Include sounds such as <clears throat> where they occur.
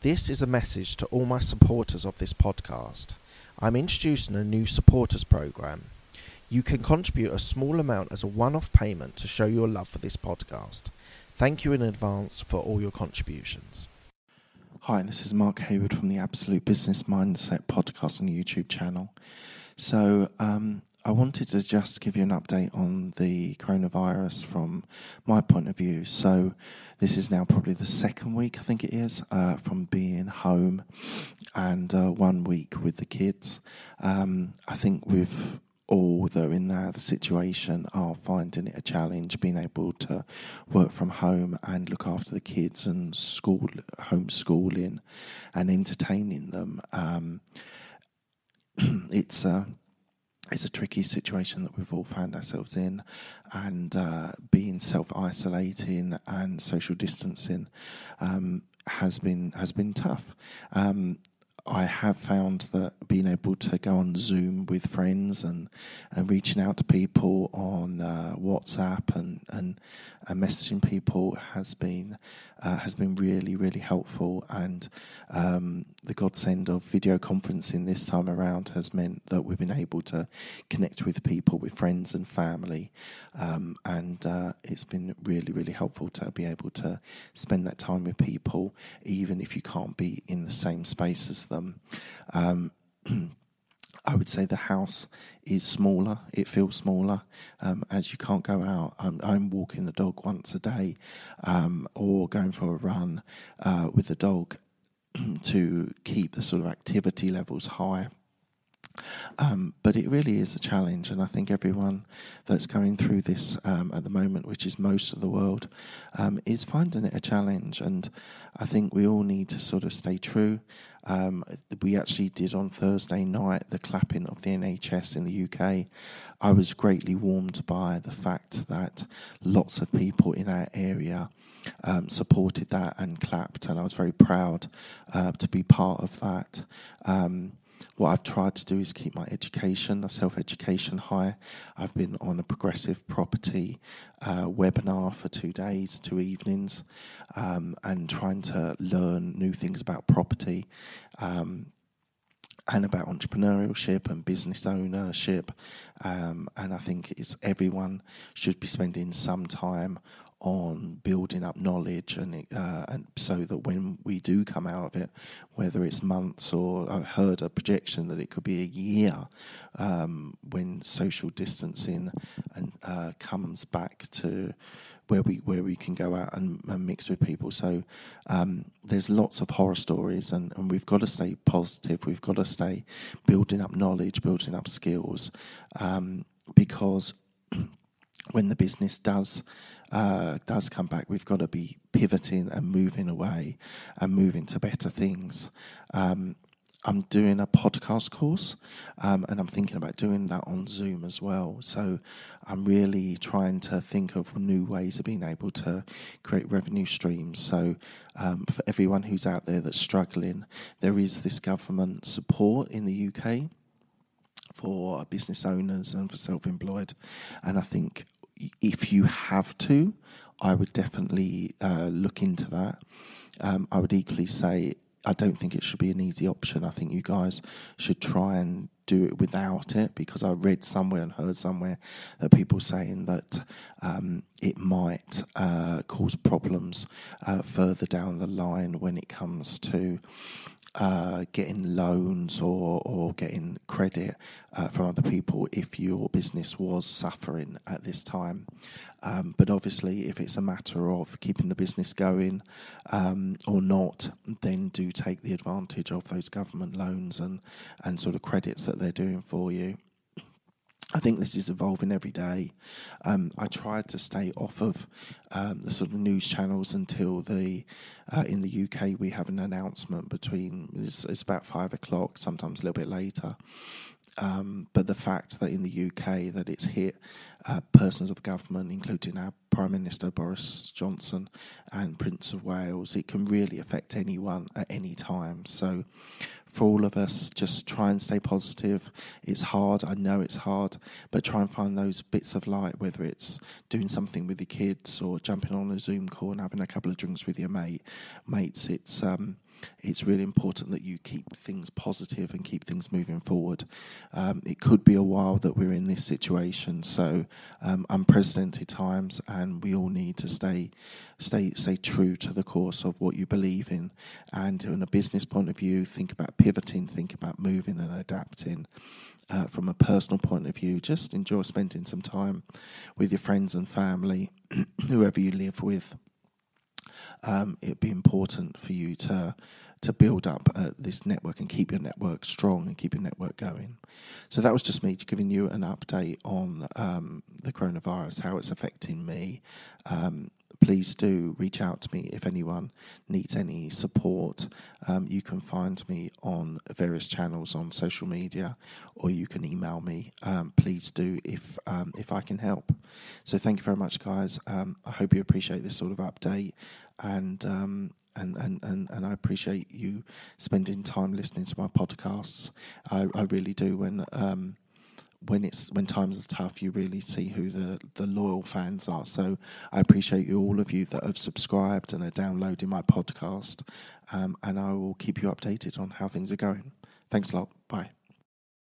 This is a message to all my supporters of this podcast. I'm introducing a new supporters program. You can contribute a small amount as a one off payment to show your love for this podcast. Thank you in advance for all your contributions. Hi, this is Mark Hayward from the Absolute Business Mindset podcast and YouTube channel. So, um, I wanted to just give you an update on the coronavirus from my point of view. So, this is now probably the second week, I think it is, uh, from being home and uh, one week with the kids. Um, I think with all are in that situation are finding it a challenge being able to work from home and look after the kids and school homeschooling and entertaining them. Um, <clears throat> it's uh, it's a tricky situation that we've all found ourselves in, and uh, being self isolating and social distancing um, has been has been tough. Um, I have found that being able to go on Zoom with friends and, and reaching out to people on uh, WhatsApp and, and, and messaging people has been uh, has been really really helpful. And um, the godsend of video conferencing this time around has meant that we've been able to connect with people, with friends and family, um, and uh, it's been really really helpful to be able to spend that time with people, even if you can't be in the same space as them them. Um, <clears throat> I would say the house is smaller. It feels smaller um, as you can't go out. I'm, I'm, walking the dog once a day um, or going for a run uh, with the dog <clears throat> to keep the sort of activity levels high. Um, but it really is a challenge, and I think everyone that's going through this um, at the moment, which is most of the world, um, is finding it a challenge. And I think we all need to sort of stay true. Um, we actually did on Thursday night the clapping of the NHS in the UK. I was greatly warmed by the fact that lots of people in our area. Um, supported that and clapped, and I was very proud uh, to be part of that. Um, what I've tried to do is keep my education, my self education high. I've been on a progressive property uh, webinar for two days, two evenings, um, and trying to learn new things about property. Um, and about entrepreneurship and business ownership, um, and I think it's everyone should be spending some time on building up knowledge and uh, and so that when we do come out of it, whether it's months or I've heard a projection that it could be a year um, when social distancing and uh, comes back to where we where we can go out and, and mix with people. So um, there's lots of horror stories, and, and we've got to stay positive. We've got to stay building up knowledge, building up skills, um, because when the business does uh, does come back, we've got to be pivoting and moving away and moving to better things. Um, I'm doing a podcast course, um, and I'm thinking about doing that on Zoom as well. So I'm really trying to think of new ways of being able to create revenue streams. So um, for everyone who's out there that's struggling, there is this government support in the UK for business owners and for self-employed, and I think if you have to, I would definitely uh, look into that. Um, I would equally say I don't think it should be an easy option. I think you guys should try and do it without it because I read somewhere and heard somewhere that people saying that um, it might uh, cause problems uh, further down the line when it comes to uh, getting loans or, or getting credit uh, from other people if your business was suffering at this time. Um, but obviously, if it's a matter of keeping the business going um, or not, then do take the advantage of those government loans and, and sort of credits that they're doing for you. I think this is evolving every day. Um, I tried to stay off of um, the sort of news channels until the uh, in the UK we have an announcement between it's, it's about five o'clock, sometimes a little bit later. Um, but the fact that in the UK that it's hit uh, persons of government, including our Prime Minister Boris Johnson and Prince of Wales, it can really affect anyone at any time. So for all of us, just try and stay positive. It's hard, I know it's hard, but try and find those bits of light, whether it's doing something with your kids or jumping on a Zoom call and having a couple of drinks with your mate mates. It's um, it's really important that you keep things positive and keep things moving forward. Um, it could be a while that we're in this situation, so um, unprecedented times, and we all need to stay, stay, stay true to the course of what you believe in. And in a business point of view, think about pivoting, think about moving and adapting. Uh, from a personal point of view, just enjoy spending some time with your friends and family, <clears throat> whoever you live with um, it'd be important for you to to build up uh, this network and keep your network strong and keep your network going. So that was just me giving you an update on um, the coronavirus, how it's affecting me. Um, please do reach out to me if anyone needs any support. Um, you can find me on various channels on social media, or you can email me. Um, please do if um, if I can help. So thank you very much, guys. Um, I hope you appreciate this sort of update, and um, and, and, and, and I appreciate you spending time listening to my podcasts. I, I really do. When when it's when times are tough, you really see who the the loyal fans are. So I appreciate you, all of you that have subscribed and are downloading my podcast, um, and I will keep you updated on how things are going. Thanks a lot. Bye.